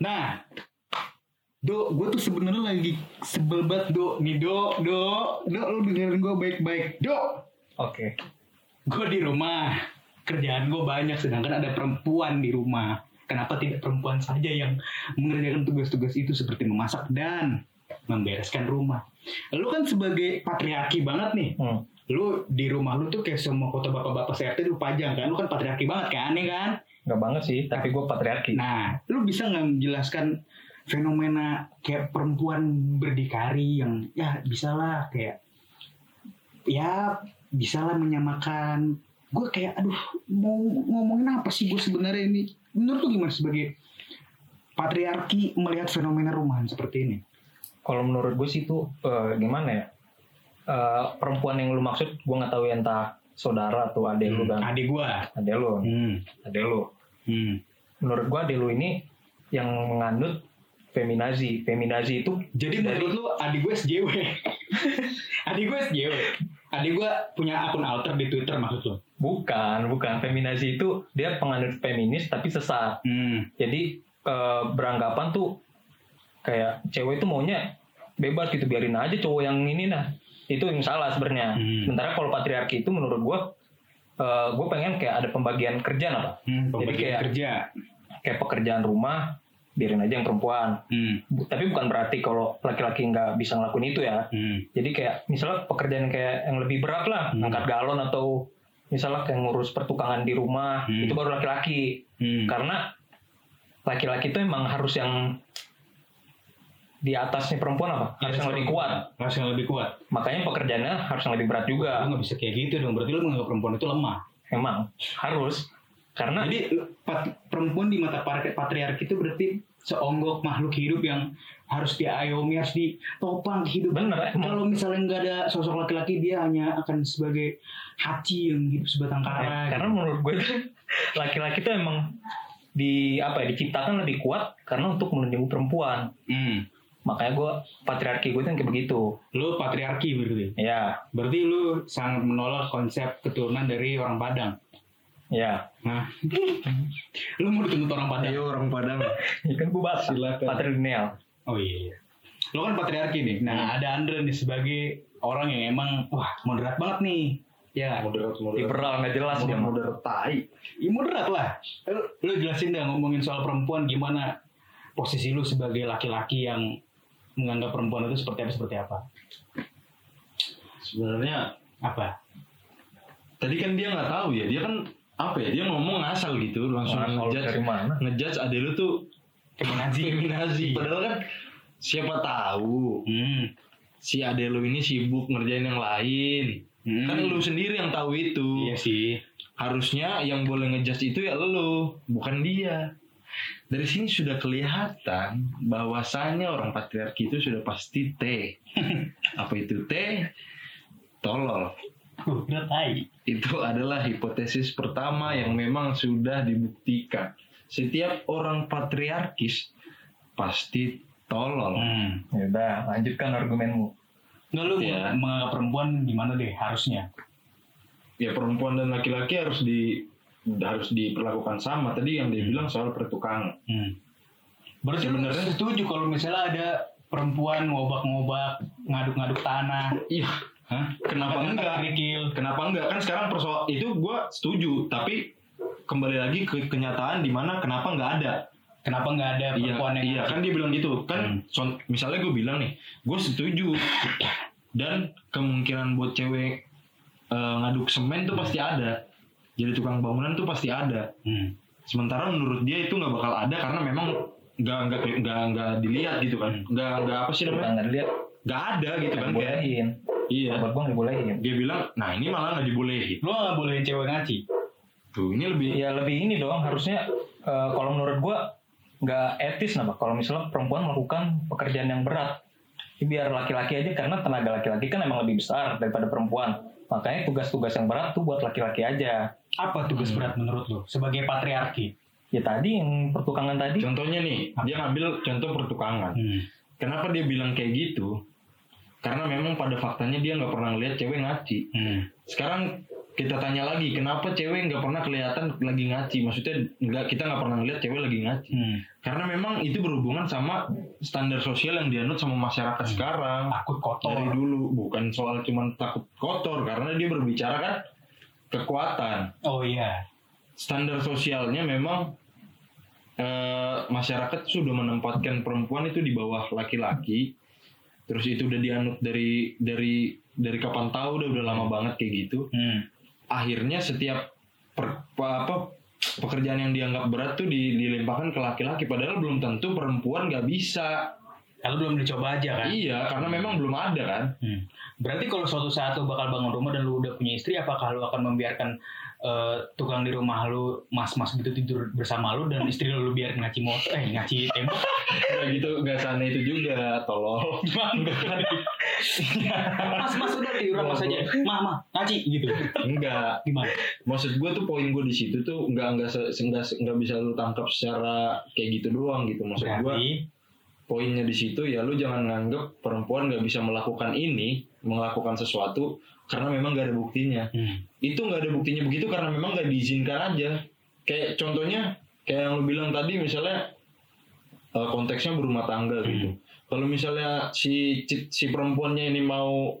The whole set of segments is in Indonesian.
Nah, Do, gue tuh sebenarnya lagi sebel banget Do. Nih Do, Do, Do, lu dengerin gue baik-baik. Do, Oke. gue di rumah, kerjaan gue banyak, sedangkan ada perempuan di rumah. Kenapa tidak perempuan saja yang mengerjakan tugas-tugas itu seperti memasak dan membereskan rumah? Lu kan sebagai patriarki banget nih. Hmm. Lu di rumah lu tuh kayak semua foto bapak-bapak CRT lu pajang kan? Lu kan patriarki banget kan, nih kan? Nggak banget sih, tapi gue patriarki. Nah, lu bisa nggak menjelaskan fenomena kayak perempuan berdikari yang ya bisalah kayak ya bisalah menyamakan gue kayak aduh mau ngomongin apa sih gue sebenarnya ini menurut lu gimana sebagai patriarki melihat fenomena rumahan seperti ini Kalau menurut gue sih itu eh, gimana ya? Eh, perempuan yang lu maksud, gue nggak tahu ya entah saudara atau adek lu kan. adik gue Adek lu, hmm. adek lu. hmm. Menurut gue adek lu ini yang menganut feminazi. Feminazi itu jadi Dari- menurut lu adik gue SJW adik gue SJW adik gue punya akun alter di Twitter maksud lu bukan, bukan. Feminazi itu dia penganut feminis tapi sesat. hmm. Jadi eh, beranggapan tuh kayak cewek itu maunya bebas gitu biarin aja cowok yang ini nah itu yang salah sebenarnya. Hmm. Sementara kalau patriarki itu menurut gue eh gue pengen kayak ada pembagian kerjaan apa Hmm, Jadi pembagian kayak- kerja kayak pekerjaan rumah biarin aja yang perempuan. hmm. Tapi bukan berarti kalau laki-laki nggak bisa ngelakuin itu ya. Hmm. Jadi kayak misalnya pekerjaan kayak yang lebih berat lah, Hmm. angkat galon atau misalnya kayak ngurus pertukangan di rumah, Hmm. itu baru laki-laki. Hmm. Karena laki-laki itu emang harus yang di atasnya perempuan apa? Harus yang lebih kuat. Harus yang lebih kuat. Makanya pekerjaannya harus yang lebih berat Lu juga. nggak bisa kayak gitu dong. Berarti lu menganggap perempuan itu lemah. Emang harus. Karena Jadi pat- perempuan di mata patri- patriarki itu berarti seonggok makhluk hidup yang harus diayomi, harus ditopang kehidupan. bener. Kalau misalnya nggak ada sosok laki-laki, dia hanya akan sebagai haci yang hidup sebatang kara. karena menurut gue tuh laki-laki itu emang di apa ya diciptakan lebih kuat karena untuk melindungi perempuan. Hmm. Makanya gue patriarki gue tuh yang kayak begitu. Lu patriarki berarti. Ya, Berarti lu sangat menolak konsep keturunan dari orang Padang. ya. Nah, lu mau dituntut orang Padang? Ayo orang Padang. Ya kan gue bahas patrilineal. Oh iya. Lo kan patriarki nih. Nah, ada Andre nih sebagai orang yang emang wah moderat banget nih. Ya, Moderat moderat. Liberal nggak jelas dia. Moderat tai. ya moderat lah. Lu, lu jelasin deh ngomongin soal perempuan gimana posisi lu sebagai laki-laki yang menganggap perempuan itu seperti apa seperti apa? Sebenarnya Apa? tadi kan dia nggak tahu ya. Dia kan apa ya? Dia ngomong ngasal gitu langsung Ngasal ngejudge ngejudge ade lu tuh Feminazi. feminazi. Padahal kan siapa tahu Hmm. si ade lu ini sibuk ngerjain yang lain. Hmm. Kan lu sendiri yang tahu itu. Iya sih. Harusnya yang boleh ngejudge itu ya lu, bukan dia. Dari sini sudah kelihatan bahwasannya orang patriarki itu sudah pasti T. Apa itu T? Tolol. Itu adalah hipotesis pertama yang memang sudah dibuktikan. Setiap orang patriarkis pasti tolol. Hmm. Ya udah, lanjutkan argumenmu. Nggak lu Iya. menganggap perempuan gimana deh harusnya? Ya perempuan dan laki-laki harus di harus diperlakukan sama. Tadi yang dia bilang soal pertukangan. Hmm. Berarti Sebenarnya- setuju kalau misalnya ada perempuan ngobak-ngobak, ngaduk-ngaduk tanah. Iya, Hah? Kenapa enggak? Kerikil. Kenapa enggak? Kan sekarang persoal itu gue setuju, tapi kembali lagi ke kenyataan di mana kenapa enggak ada? Kenapa nggak ada Iya, perempuan yang iya kan dia bilang gitu. Kan Hmm. misalnya gue bilang nih, gue setuju. Dan kemungkinan buat cewek eh, ngaduk semen tuh pasti ada. Jadi tukang bangunan tuh pasti ada. Hmm. Sementara menurut dia itu nggak bakal ada karena memang nggak nggak nggak nggak dilihat gitu kan. Nggak nggak apa sih namanya? nggak lihat, Nggak ada gitu kan kayak. dibolehin. Iya. Buat gue nggak dibolehin. Dia bilang, nah ini malah nggak dibolehin. Lu nggak bolehin cewek ngaci. Tuh ini lebih Ya lebih ini dong, harusnya eh, kalau menurut gue nggak etis napa kalau misalnya perempuan melakukan pekerjaan yang berat. Biar laki-laki aja karena tenaga laki-laki kan emang lebih besar daripada perempuan. Makanya tugas-tugas yang berat tuh buat laki-laki aja. Apa tugas Hmm. berat menurut lu sebagai patriarki? Ya tadi yang pertukangan tadi Contohnya nih, dia ngambil contoh pertukangan. Hmm. Kenapa dia bilang kayak gitu? Karena memang pada faktanya dia nggak pernah ngeliat cewek ngaci. Hmm. Sekarang kita tanya lagi kenapa cewek nggak pernah kelihatan lagi ngaci maksudnya nggak kita nggak pernah ngeliat cewek lagi ngaci Hmm. karena memang itu berhubungan sama standar sosial yang dianut sama masyarakat sekarang Takut kotor. dari dulu bukan soal cuman takut kotor karena dia berbicara kan kekuatan Oh iya. standar sosialnya memang eh, masyarakat sudah menempatkan perempuan itu di bawah laki-laki terus itu udah dianut dari dari dari kapan tahu udah udah lama banget kayak gitu Hmm. Akhirnya setiap per- pa- apa pekerjaan yang dianggap berat tuh di- dilimpahkan ke laki-laki padahal belum tentu perempuan nggak bisa Kalau belum dicoba aja kan. iya karena memang belum ada kan Hmm. Berarti kalau suatu saat lu bakal bangun rumah dan lu udah punya istri, apakah lu akan membiarkan eh, tukang di rumah lu mas-mas gitu tidur bersama lu dan istri lu, lu biar ngaci motor, eh ngaci tembok? nggak gitu nggak sana itu juga tolong Mas-mas udah di rumah saja, mah mah ngaci gitu. enggak Gimana? maksud gue tuh poin gue di situ tuh nggak nggak se- se- nggak bisa lu tangkap secara kayak gitu doang gitu maksud gue poinnya di situ ya lu jangan nganggep perempuan nggak bisa melakukan ini melakukan sesuatu karena memang nggak ada buktinya. Hmm. itu nggak ada buktinya begitu karena memang nggak diizinkan aja. Kayak contohnya kayak yang lu bilang tadi misalnya eh, konteksnya berumah tangga gitu. Kalau misalnya si si perempuannya ini mau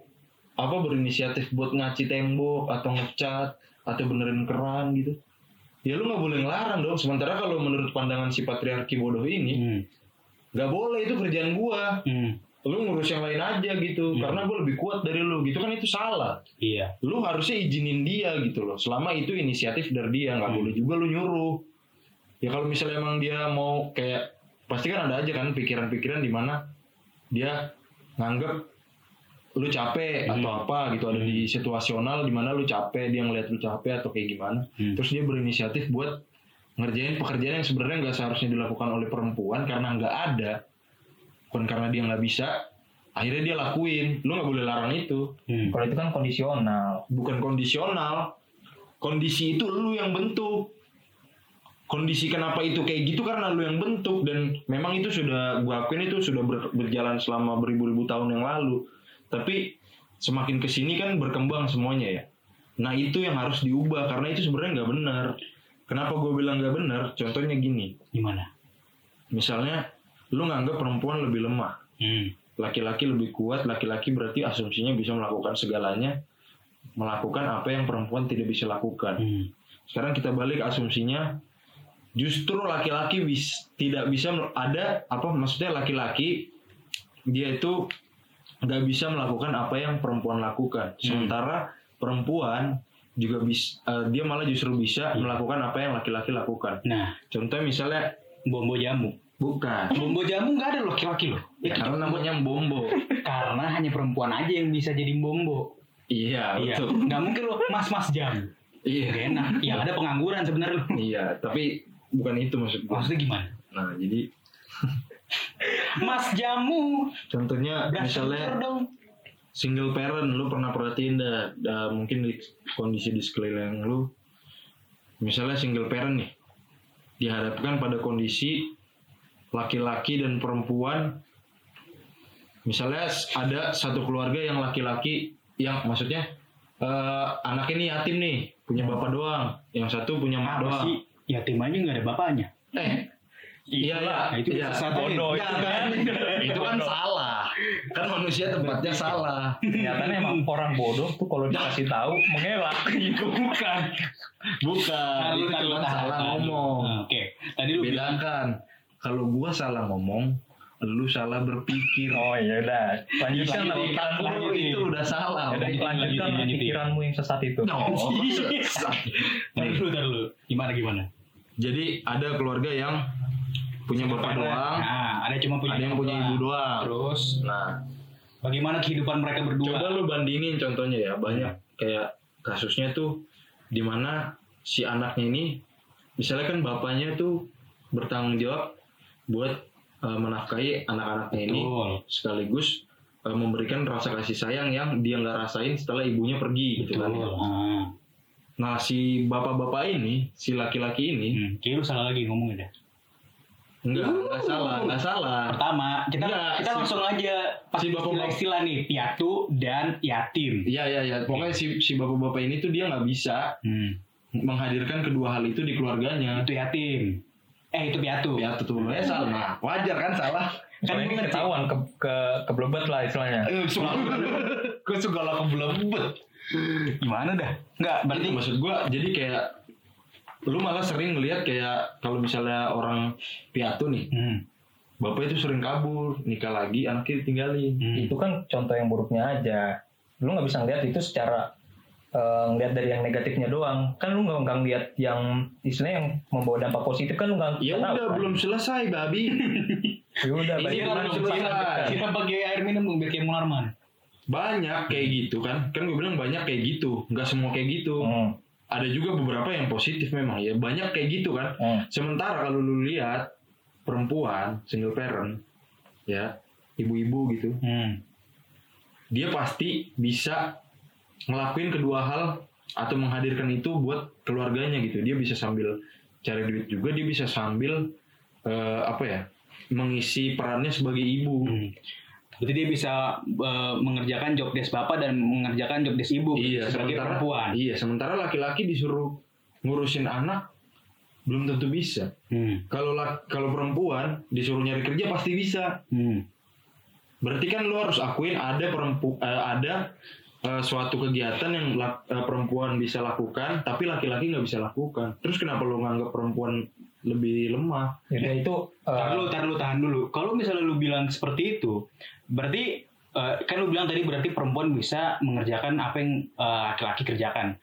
apa berinisiatif buat ngaci tembok atau ngecat atau benerin keran gitu ya lu nggak boleh ngelarang dong. Sementara kalau menurut pandangan si patriarki bodoh ini Hmm. nggak boleh. Itu kerjaan gua. Hmm. Lu ngurus yang lain aja gitu Hmm. karena gua lebih kuat dari lu gitu kan itu salah Iya. lu harusnya izinin dia gitu loh selama itu inisiatif dari dia nggak Hmm. boleh juga lu nyuruh ya kalau misalnya emang dia mau kayak pasti kan ada aja kan pikiran-pikiran di mana dia nganggep lu capek Hmm. atau apa gitu ada di situasional di mana lu capek dia ngeliat lu capek atau kayak gimana Hmm. terus dia berinisiatif buat ngerjain pekerjaan yang sebenarnya nggak seharusnya dilakukan oleh perempuan karena nggak ada bukan karena dia nggak bisa akhirnya dia lakuin. Lu nggak boleh larang itu. Hmm. Kalau itu kan kondisional. bukan kondisional. Kondisi itu lu yang bentuk. Kondisi kenapa itu kayak gitu karena lu yang bentuk. Dan memang itu sudah gua akuin itu sudah ber- berjalan selama beribu-ribu tahun yang lalu. Tapi semakin ke sini kan berkembang semuanya ya. Nah itu yang harus diubah karena itu sebenarnya nggak benar. Kenapa gue bilang nggak benar? Contohnya gini. Gimana? misalnya lu nganggap perempuan lebih lemah Hmm. laki-laki lebih kuat, laki-laki berarti asumsinya bisa melakukan segalanya, melakukan apa yang perempuan tidak bisa lakukan. Hmm. Sekarang kita balik asumsinya, justru laki-laki bis, tidak bisa ada apa maksudnya laki-laki dia itu nggak bisa melakukan apa yang perempuan lakukan, sementara perempuan juga bisa dia malah justru bisa melakukan apa yang laki-laki lakukan. Nah, Contoh misalnya bombo jamu. Bukan, Bombo jamu nggak ada loh laki-laki loh. ya, karena namanya bombo. Karena hanya perempuan aja yang bisa jadi bombo. Iya, Iya. betul. Nggak mungkin loh mas-mas jam. Iya. Gak enak. Yang ada pengangguran sebenarnya loh. Iya, tapi bukan itu maksud gue. Maksudnya gimana? Nah, jadi Mas jamu. contohnya misalnya dong. single parent, lu pernah perhatiin dah, dah mungkin di kondisi di sekeliling lu, misalnya single parent nih, dihadapkan pada kondisi laki-laki dan perempuan, misalnya ada satu keluarga yang laki-laki, yang maksudnya eh, anak ini yatim nih, punya bapak doang, yang satu punya mak doang. sih? Yatim aja nggak ada bapaknya. Eh, iya iya, Nah, itu iya. aja. Bodoh itu kan? kan. itu kan salah. Kan manusia tempatnya salah. Ternyata emang orang bodoh tuh kalau dikasih tahu mengelak. Itu bukan. Bukan, Nah, itu tahan, salah ngomong. Oke. Tadi lu bilang Bedakan. Kalau gua salah ngomong, lu salah berpikir. Oh iya udah. Lanjutkan otak lu itu udah salah. Ya Lanjutin, lanjutkan lah lanjutin. pikiranmu yang sesat itu. No, tadi dulu. Gimana gimana? Jadi ada keluarga yang punya bapak doang, Nah, ada cuma punya ada yang punya ibu doang. Terus Nah, bagaimana kehidupan mereka berdua? Coba lu bandingin contohnya ya, banyak kayak kasusnya tuh di mana si anaknya ini, misalnya kan bapaknya tuh bertanggung jawab buat eh, menafkahi anak-anaknya ini, Betul. sekaligus eh, memberikan rasa kasih sayang yang dia nggak rasain setelah ibunya pergi gitu kan. Betul. Ah. Nah si bapak-bapak ini, si laki-laki ini, Hmm, lu salah lagi ngomongnya dah. Enggak, enggak salah, enggak salah. Pertama, kita Enggak, kita si- langsung aja pakai si bapak-bapak- istilah-istilah nih, piatu dan yatim. Iya, iya, iya. Pokoknya si, si bapak-bapak ini tuh dia nggak bisa Hmm. menghadirkan kedua hal itu di keluarganya. Itu yatim. Eh, itu piatu. Ya tuh ya salah. Nah, wajar kan salah. Kan ini ketahuan ke ke keblebet lah istilahnya. Eh, Gue segala kebelebet. Gimana dah? Enggak, berarti Berarti maksud gua jadi kayak lu malah sering ngelihat kayak kalau misalnya orang piatu nih, Hmm. bapak itu sering kabur, nikah lagi, anaknya ditinggalin. Hmm. Itu kan contoh yang buruknya aja. Lu nggak bisa ngeliat itu secara eh, ngeliat dari yang negatifnya doang. Kan lu nggak nggak ngeliat yang istilahnya yang membawa dampak positif kan lu nggak Ya tahu, udah kan? belum selesai babi. Ya udah kan lanjutkan. kita pakai air minum dong biar kayak Munarman. banyak kayak gitu kan. Kan gue bilang banyak kayak gitu. Nggak semua kayak gitu. Hmm, Ada juga beberapa yang positif memang ya. Banyak kayak gitu kan. hmm. Sementara kalau lu lihat perempuan single parent ya, ibu-ibu gitu, Hmm. dia pasti bisa ngelakuin kedua hal atau menghadirkan itu buat keluarganya gitu. Dia bisa sambil cari duit juga, dia bisa sambil eh, apa ya? mengisi perannya sebagai ibu. Hmm. Berarti dia bisa eh, mengerjakan job desk bapak dan mengerjakan job desk ibu Iya, sebagai sementara perempuan. Iya, sementara laki-laki disuruh ngurusin anak belum tentu bisa. Hmm. Kalau kalau perempuan disuruh nyari kerja pasti bisa. Hmm. Berarti kan lu harus akuin ada perempu eh, ada eh, suatu kegiatan yang lak- eh, perempuan bisa lakukan, tapi laki-laki nggak bisa lakukan. Terus kenapa lu nganggap perempuan lebih lemah? Yaudah itu eh, Tahan dulu, tahan dulu, tahan dulu. Kalau misalnya lu bilang seperti itu, berarti eh, kan lu bilang tadi berarti perempuan bisa mengerjakan apa yang eh, laki-laki kerjakan.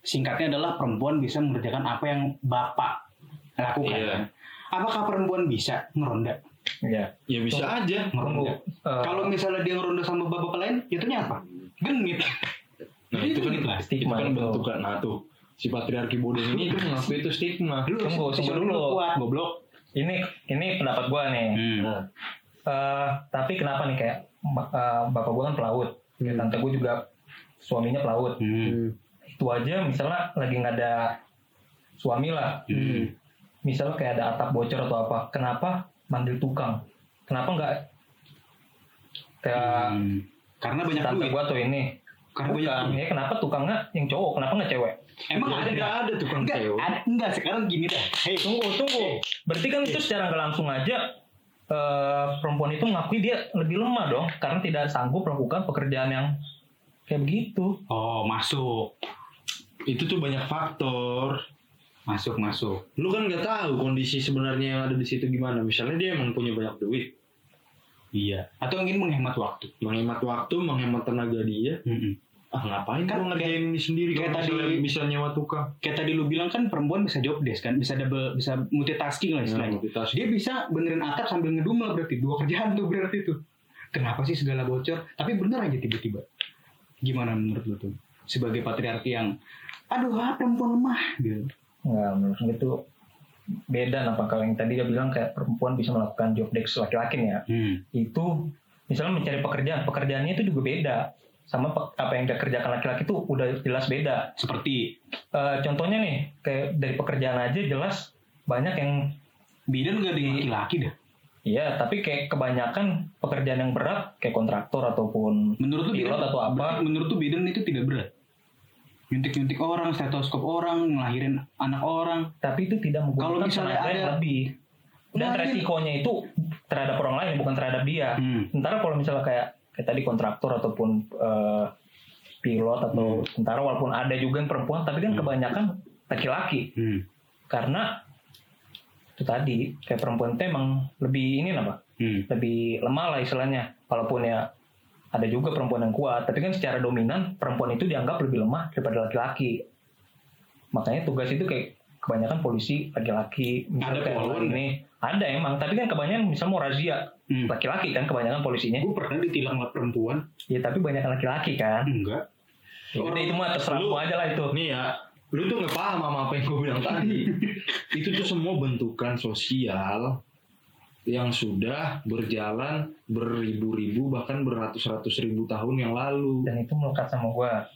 Singkatnya adalah perempuan bisa mengerjakan apa yang bapak lakukan. Iya. kan? Apakah perempuan bisa ngeronda? ya. Ya bisa aja. Tunggu. Ngeronda. Eh, Kalau misalnya dia ngeronda sama bapak lain, jatuhnya apa? Genit. Nah, itu kan lah. itu Stigma kan itu. bentukan. Nah, tuh si patriarki bodoh ini itu mengaku itu stigma. Lu Tunggu, tunggu lu dulu. kuat, goblok. ini ini pendapat gua nih. Hmm. Eh, tapi kenapa nih kayak eh, bapak gua kan pelaut, Hmm. tante gua juga suaminya pelaut. Hmm. Itu aja misalnya lagi nggak ada suami lah, Hmm. misalnya kayak ada atap bocor atau apa, kenapa manggil tukang? Kenapa nggak kayak Hmm. Karena banyak tante duit. gua tuh ini? Karena banyak Bukan, duit. ya kenapa tukangnya yang cowok, kenapa nggak cewek? Emang Ya, ada? nggak ada tukang enggak, cewek. ada, enggak, sekarang gini dah. Hei, Tunggu, tunggu. Berarti kan itu secara nggak langsung aja eh, perempuan itu mengakui dia lebih lemah dong, karena tidak sanggup melakukan pekerjaan yang kayak begitu. Oh, masuk. itu tuh banyak faktor. Masuk, masuk. Lu kan nggak tahu kondisi sebenarnya yang ada di situ gimana. Misalnya dia emang punya banyak duit, Iya. Atau ingin menghemat waktu. menghemat waktu, menghemat tenaga dia. Mm-mm. Ah ngapain Kan ngerjain ini sendiri kayak tadi- misalnya bisa nyewa tukang. Kayak tadi lu bilang kan perempuan bisa job desk kan, bisa double, bisa multitasking lah istilahnya. Nah, multitasking. Dia bisa benerin atap sambil ngedumel berarti dua kerjaan tuh berarti tuh. Kenapa sih segala bocor? Tapi bener aja tiba-tiba. Gimana menurut lu tuh? Sebagai patriarki yang, aduh ah, perempuan lemah gitu. Nggak, menurut gue itu beda apa kalau yang tadi dia bilang kayak perempuan bisa melakukan job desk laki-laki ya. Hmm. Itu misalnya mencari pekerjaan, pekerjaannya itu juga beda sama pe- apa yang dia kerjakan laki-laki itu udah jelas beda. Seperti Eh, contohnya nih kayak dari pekerjaan aja jelas banyak yang bidan gak ada yang laki-laki dah. Iya, tapi kayak kebanyakan pekerjaan yang berat kayak kontraktor ataupun Menurut lu pilot bidan, atau apa menurut tuh bidan itu tidak berat. Nyuntik-nyuntik orang, stetoskop orang, ngelahirin anak orang. tapi itu tidak Kalau menggunakan misalnya tenaga yang lebih dan Nah, resikonya itu terhadap orang lain bukan terhadap dia Hmm. sementara kalau misalnya kayak kayak tadi kontraktor ataupun eh, pilot atau tentara walaupun ada juga yang perempuan tapi kan Hmm. kebanyakan laki-laki Hmm. karena itu tadi kayak perempuan itu emang lebih ini apa Hmm. lebih lemah lah istilahnya walaupun ya ada juga perempuan yang kuat tapi kan secara dominan perempuan itu dianggap lebih lemah daripada laki-laki makanya tugas itu kayak kebanyakan polisi laki-laki Ada kayak ini ada emang tapi kan kebanyakan misal mau razia Hmm. laki-laki kan kebanyakan polisinya Gue pernah ditilang sama perempuan. ya tapi banyak laki-laki kan Enggak. ya udah itu mah terserah lu aja lah itu Nih ya, lu tuh nggak paham sama apa yang gue bilang tadi. itu tuh semua bentukan sosial yang sudah berjalan beribu-ribu bahkan beratus-ratus ribu tahun yang lalu. dan itu melekat sama gua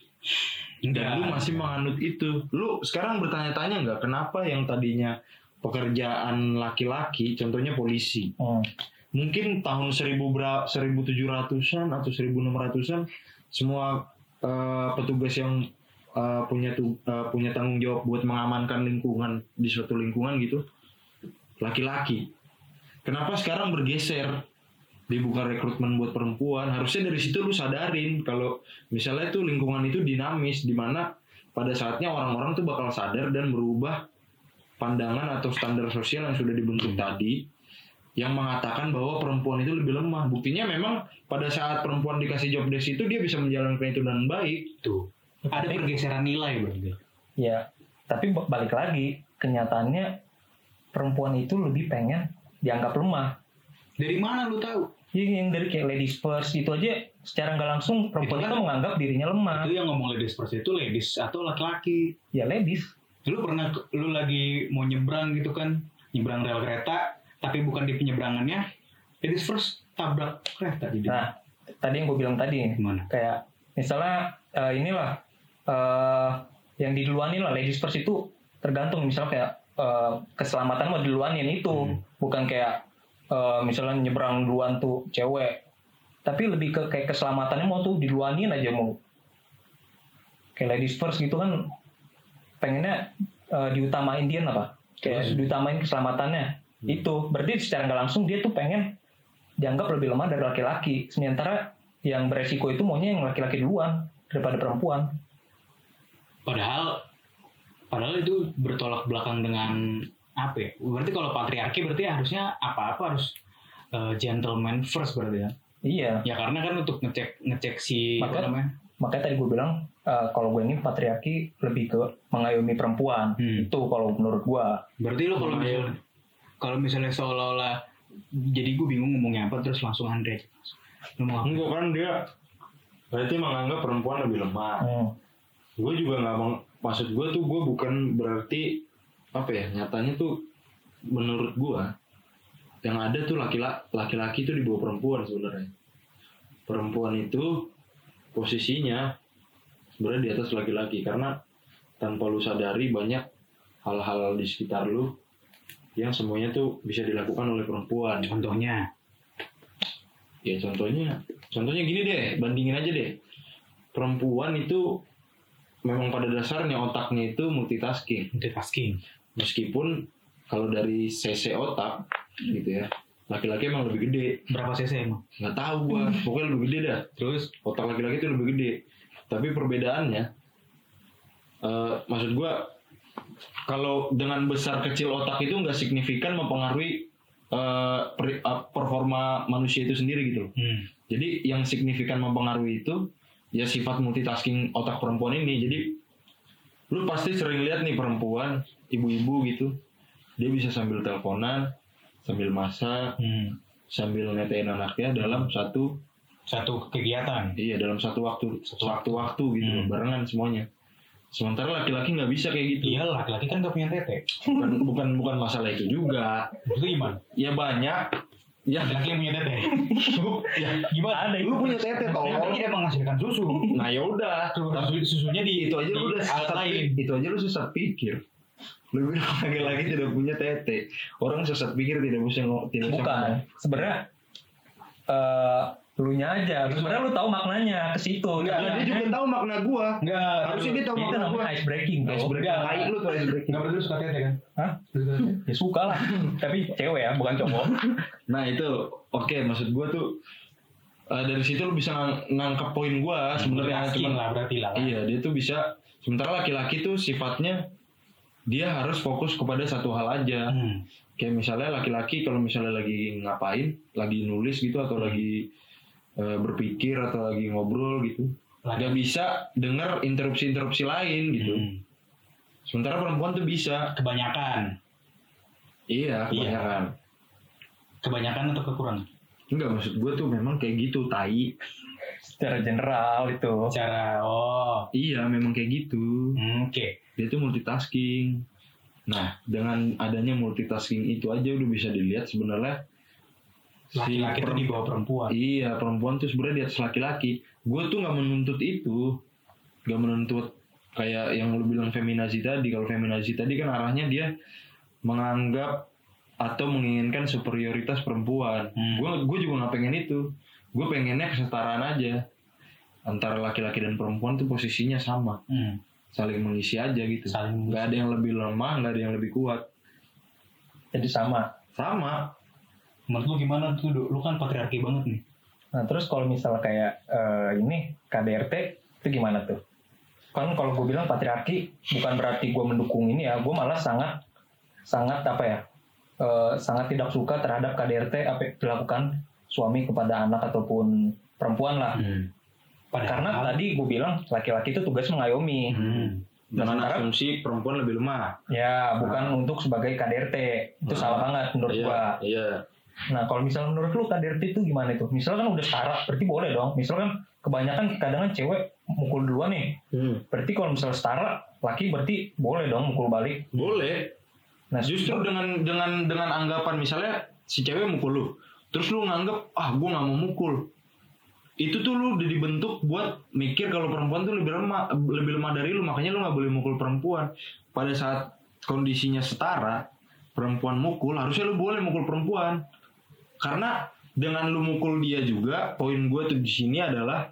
Dan lu masih menganut itu. Lu sekarang bertanya-tanya nggak kenapa yang tadinya pekerjaan laki-laki, contohnya polisi. Hmm. Mungkin tahun 1000 bra- 1700-an atau 1600-an semua eh, petugas yang eh, punya tu- eh, punya tanggung jawab buat mengamankan lingkungan di suatu lingkungan gitu laki-laki. Kenapa sekarang bergeser dibuka rekrutmen buat perempuan? Harusnya dari situ lu sadarin kalau misalnya itu lingkungan itu dinamis di mana pada saatnya orang-orang tuh bakal sadar dan berubah pandangan atau standar sosial yang sudah dibentuk tadi yang mengatakan bahwa perempuan itu lebih lemah. Buktinya memang pada saat perempuan dikasih job desk itu dia bisa menjalankan itu dengan baik. Tuh. Ada pergeseran nilai berarti. Ya, tapi ba- balik lagi kenyataannya perempuan itu lebih pengen dianggap lemah. Dari mana lu tahu? Ya, yang dari kayak ladies first itu aja secara nggak langsung perempuan Itu itu, kan- menganggap dirinya lemah. Itu yang ngomong ladies first itu ladies atau laki-laki. Ya ladies. Lu pernah lu lagi mau nyebrang gitu kan, nyebrang rel kereta, tapi bukan di penyeberangannya, ladies first tabrak kereta jadi. Nah, tadi yang gue bilang tadi Gimana? kayak misalnya eh, inilah eh yang diduluanin lah ladies first itu tergantung misalnya kayak eh, keselamatan mau diduluanin itu. Hmm. bukan kayak eh, misalnya nyebrang duluan tuh cewek. Tapi lebih ke kayak keselamatannya mau tuh diduluanin aja mau. Kayak ladies first gitu kan pengennya eh, diutamain dia apa? Kayak Terus? diutamain keselamatannya. Itu. Berarti secara nggak langsung dia tuh pengen dianggap lebih lemah dari laki-laki. Sementara yang beresiko itu maunya yang laki-laki duluan daripada perempuan. Padahal padahal itu bertolak belakang dengan apa ya? Berarti kalau patriarki berarti harusnya apa-apa harus eh, gentleman first berarti ya. iya Ya karena kan untuk ngecek ngecek si Maka- apa namanya? makanya tadi gue bilang eh, kalau gue ini patriarki lebih ke mengayomi perempuan Hmm. itu kalau menurut gue Berarti lo kalau misalnya kalau misalnya seolah-olah jadi gue bingung ngomongnya apa terus langsung Andre. Enggak kan dia berarti menganggap perempuan lebih lemah. hmm. Gue juga nggak mau maksud gue tuh gue bukan berarti apa ya nyatanya tuh menurut gue yang ada tuh laki-laki laki-laki itu di bawah perempuan sebenarnya. Perempuan itu posisinya sebenarnya di atas laki-laki karena tanpa lu sadari banyak hal-hal di sekitar lu yang semuanya tuh bisa dilakukan oleh perempuan. Contohnya Ya contohnya, contohnya gini deh, bandingin aja deh. Perempuan itu memang pada dasarnya otaknya itu multitasking. multitasking. Meskipun kalau dari CC otak gitu ya, laki-laki emang lebih gede. Berapa cc emang? Nggak tahu gua, pokoknya lebih gede dah. Terus Otak laki-laki itu lebih gede. Tapi perbedaannya, eh, maksud gua kalau dengan besar kecil otak itu nggak signifikan mempengaruhi per- eh, performa manusia itu sendiri gitu loh. hmm. Jadi yang signifikan mempengaruhi itu ya sifat multitasking otak perempuan ini. Jadi lu pasti sering lihat nih perempuan, ibu-ibu gitu, dia bisa sambil teleponan, sambil masak, Hmm. sambil netain anaknya dalam satu satu kegiatan. iya dalam satu waktu Satu satu waktu gitu Hmm. barengan semuanya. Sementara laki-laki nggak bisa kayak gitu. Iya laki-laki kan gak punya tete. Bukan, bukan bukan masalah itu juga. Itu gimana? Ya banyak. Ya, yang punya tete. ya gimana? ada lu punya tete tolong. Laki-laki dia menghasilkan susu. Nah ya udah. Tapi susunya di itu aja lu udah pi- itu aja lu sesat pikir lu bilang laki-laki tidak punya tete orang sesat pikir tidak bisa ngo- tidak bisa bukan ngomong. sebenarnya eh lu nya aja. Sebenarnya lu tahu maknanya ke situ. Enggak, dia juga tahu makna gua. Enggak. harusnya dia tahu itu makna gua namanya ice breaking bro. Ice breaking Enggak. tai lu tuh ice breaking Enggak berarti lu suka tete kan? Hah? Ya suka lah. Tapi cewek ya bukan cowok. Nah itu. Oke maksud gua tuh eh, dari situ lu bisa nang- nangkep poin gua sebenarnya. Cuma lah berarti lah. iya dia tuh bisa sementara laki-laki tuh sifatnya dia harus fokus kepada satu hal aja. Hmm. kayak misalnya laki-laki kalau misalnya lagi ngapain lagi nulis gitu atau lagi eh, berpikir atau lagi ngobrol gitu nggak bisa dengar interupsi-interupsi lain gitu Hmm. sementara perempuan tuh bisa Kebanyakan. iya kebanyakan Kebanyakan atau kekurangan? enggak maksud gue tuh memang kayak gitu tai secara general itu Cara oh. iya memang kayak gitu Hmm, Oke. dia tuh multitasking nah dengan adanya multitasking itu aja udah bisa dilihat sebenarnya si Laki-laki itu di bawah perempuan. Iya perempuan tuh sebenarnya di atas laki-laki. Gue tuh nggak menuntut itu, nggak menuntut kayak yang lu bilang feminazi tadi. Kalau feminazi tadi kan arahnya dia menganggap atau menginginkan superioritas perempuan. Hmm. Gue gue juga nggak pengen itu. Gue pengennya kesetaraan aja antara laki-laki dan perempuan tuh posisinya sama, Hmm. saling mengisi aja gitu. Saling Nggak ada yang lebih lemah, nggak ada yang lebih kuat. Jadi sama. Sama. Menurut lu gimana tuh? Du? Lu kan patriarki banget nih. Nah terus kalau misalnya kayak eh, ini KDRT itu gimana tuh? Kan kalau gue bilang patriarki bukan berarti gue mendukung ini ya, gue malah sangat sangat apa ya, eh, sangat tidak suka terhadap KDRT apa yang dilakukan suami kepada anak ataupun perempuan lah. Karena tadi gue bilang laki-laki itu tugas mengayomi, Hmm. Dengan sementara- asumsi perempuan lebih lemah. ya bukan untuk sebagai KDRT itu Nah. salah banget menurut Iya, gue. Iya. Nah, kalau misalnya menurut lu KDRT itu gimana itu? Misalnya kan udah setara, berarti boleh dong. Misalnya kan kebanyakan kadang kan cewek mukul duluan nih. Hmm. Berarti kalau misalnya setara, laki berarti boleh dong mukul balik. Boleh. Nah, Justru dengan dengan dengan anggapan misalnya si cewek mukul lu, terus lu nganggap ah gue nggak mau mukul. Itu tuh lu udah dibentuk buat mikir kalau perempuan tuh lebih lemah lebih lemah dari lu, makanya lu nggak boleh mukul perempuan. Pada saat kondisinya setara, perempuan mukul, harusnya lu boleh mukul perempuan. Karena dengan lu mukul dia juga, poin gue tuh di sini adalah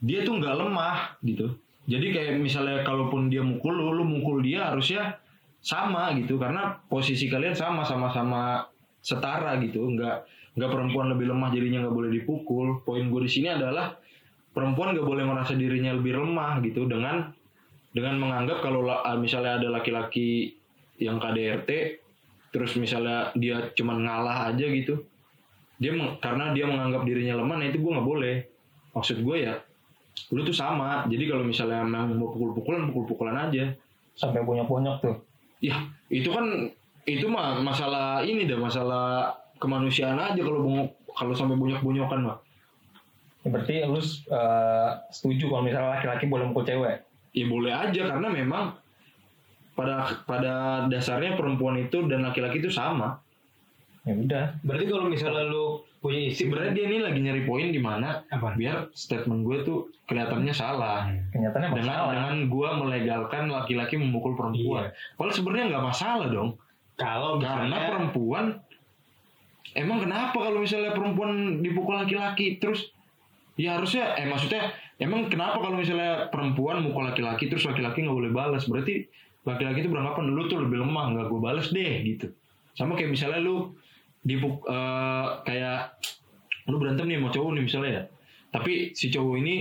dia tuh nggak lemah gitu. Jadi kayak misalnya kalaupun dia mukul lu, lu mukul dia harusnya sama gitu. Karena posisi kalian sama sama-sama setara gitu. Nggak nggak perempuan lebih lemah jadinya nggak boleh dipukul. Poin gue di sini adalah perempuan nggak boleh merasa dirinya lebih lemah gitu. Dengan dengan menganggap kalau la- ah, misalnya ada laki-laki yang KDRT terus misalnya dia cuman ngalah aja gitu dia karena dia menganggap dirinya lemah nah itu gue nggak boleh maksud gue ya lu tuh sama jadi kalau misalnya memang mau pukul-pukulan pukul-pukulan aja sampai bonyok-bonyok tuh. Ya, itu kan itu mah masalah ini dah masalah kemanusiaan aja kalau bongok kalau sampai bonyok-bonyokan mah. Ya, berarti lu eh, setuju kalau misalnya laki-laki boleh mukul cewek. Ya boleh aja karena memang pada pada dasarnya perempuan itu dan laki-laki itu sama. Ya udah. Berarti kalau misalnya lu punya istri Sebenarnya dia ini lagi nyari poin di mana apa? biar statement gue tuh kelihatannya salah. Kenyataannya Dengan salah. dengan gue melegalkan laki-laki memukul perempuan. Padahal sebenarnya nggak masalah dong. Kalau Karena perempuan emang kenapa kalau misalnya perempuan dipukul laki-laki terus ya harusnya eh maksudnya emang kenapa kalau misalnya perempuan mukul laki-laki terus laki-laki nggak boleh balas berarti laki-laki itu beranggapan lu tuh lebih lemah nggak gue balas deh gitu sama kayak misalnya lu dipuk eh, kayak lu berantem nih sama cowok nih misalnya ya tapi si cowok ini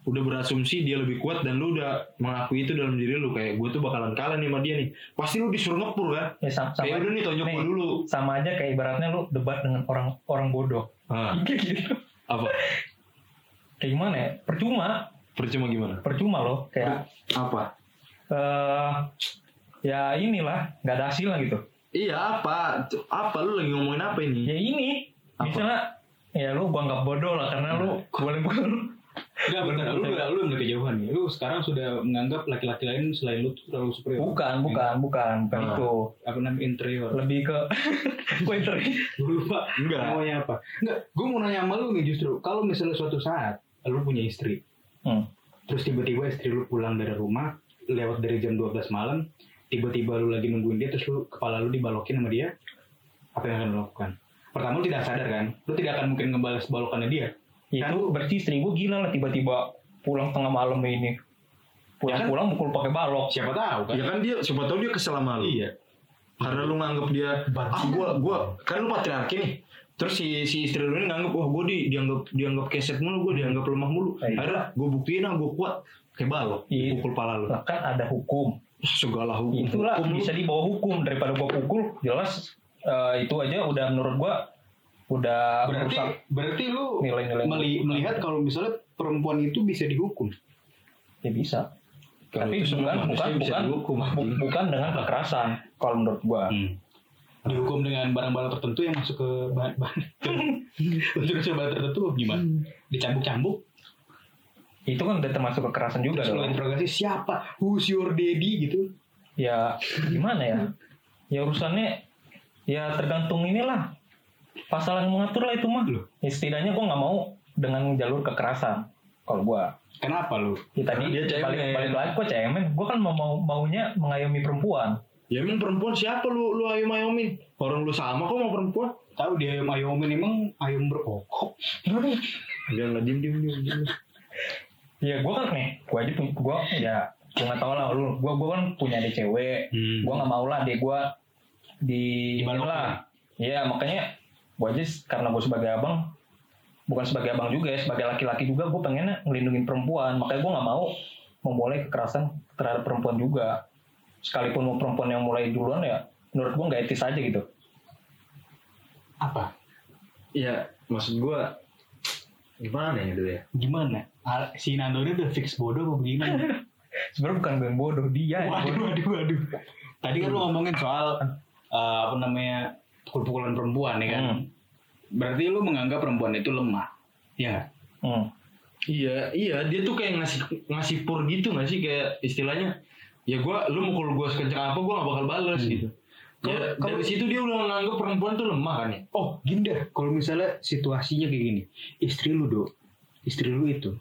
udah berasumsi dia lebih kuat dan lu udah mengakui itu dalam diri lu kayak gue tuh bakalan kalah nih sama dia nih pasti lu disuruh ngepur kan Ya, sama, sama, kayak udah nih tonjok nih, gua dulu sama aja kayak ibaratnya lu debat dengan orang orang bodoh. Ah, Kayak gitu. apa Kayak gimana ya? Percuma, percuma gimana percuma loh. Kayak apa eh ya inilah nggak ada hasil lah gitu. Iya apa apa lu lagi ngomongin apa ini Ya ini, Apa? misalnya ya lu gua anggap bodoh lah karena lu boleh mukul Enggak bentar, lu udah lu udah kejauhan nih. Lu sekarang sudah menganggap laki-laki lain selain lu terlalu superior. Bukan, bukan, bukan, bukan Ah. itu. Apa namanya interior? Lebih ke pointer. Gue lupa enggak namanya apa. Enggak, gue mau nanya sama lu nih justru. Kalau misalnya suatu saat lu punya istri, Hmm. terus tiba-tiba istri lu pulang dari rumah lewat dari jam 12 malam, tiba-tiba lu lagi nungguin dia terus lu kepala lu dibalokin sama dia, apa yang akan lu lakukan? Pertama lu tidak sadar kan, lu tidak akan mungkin ngebalas balokannya dia. Ya, itu berarti istri gue gila lah tiba-tiba pulang tengah malam ini. Pulang-pulang mukul pakai balok. Siapa tahu kan? ya kan dia siapa tahu dia kesel sama lu Iya. karena lu nganggap dia ah gua gua kan lu patriarki nih terus si si istri lu ini nganggap wah gua di dianggap dianggap keset mulu gua dianggap lemah mulu Iya. akhirnya gua buktiin ah gua kuat kayak balok Iya. pukul pala lu kan ada hukum. Segala hukum. Itulah. Hukum bisa dibawa hukum. Daripada gua pukul jelas eh, itu aja udah menurut gua udah Berarti merusak berarti lu nilai-nilai meli- melihat kalau misalnya perempuan itu bisa dihukum. ya bisa. Kalau Tapi bukan bukan bisa bukan, dihukum, bu- bukan dengan kekerasan kalau menurut gua. Dihukum dengan barang-barang tertentu yang masuk ke bahan-bahan unsur-unsur bahan tertentu gimana? Dicambuk-cambuk, Itu kan udah termasuk kekerasan juga terus lu dong. interogasi siapa? Who's your daddy gitu? Ya gimana ya? Ya urusannya ya tergantung inilah pasal yang mengatur lah itu mah. Loh. Ya, setidaknya gua nggak mau dengan jalur kekerasan. Kalau gua Kenapa lu? Ya tadi Karena dia balik, cemen. balik lagi kok cemen. Gue kan mau, mau maunya mengayomi perempuan. Ya emang perempuan siapa lu lu ayom ayomin? Orang lu sama kok sama perempuan? Tahu dia ayam ayomin emang ayam berkokok. Jangan diem diem diem. diem. Ya gue kan nih, gue aja punya, gue ya gue nggak tahu lah lu, gue gue kan punya adik cewek, Hmm. gue nggak mau lah deh gue di Dibalokin. lah, Iya makanya gue aja karena gue sebagai abang, bukan sebagai abang juga ya, sebagai laki-laki juga gue pengennya ngelindungin perempuan, makanya gue nggak mau memulai kekerasan terhadap perempuan juga, sekalipun mau perempuan yang mulai duluan ya, menurut gue nggak etis aja gitu. Apa? Ya maksud gua gimana ya dulu ya? Gimana? Ah, Si Nando ini udah fix bodoh apa gimana? Sebenarnya bukan gue yang bodoh dia. yang waduh, bodoh. waduh, waduh. Tadi kan lu ngomongin soal eh, apa namanya pukul-pukulan perempuan ya kan? Hmm. Berarti lu menganggap perempuan itu lemah, ya nggak? Hmm. Iya, iya, dia tuh kayak ngasih ngasih pur gitu nggak sih kayak istilahnya. Ya gua lu mukul gua sekencang apa gua gak bakal bales Hmm. gitu. Ya, Kalau- dari situ dia udah nganggap perempuan tuh lemah kan ya. Oh, gini dah. Kalau misalnya situasinya kayak gini, istri lu do, istri lu itu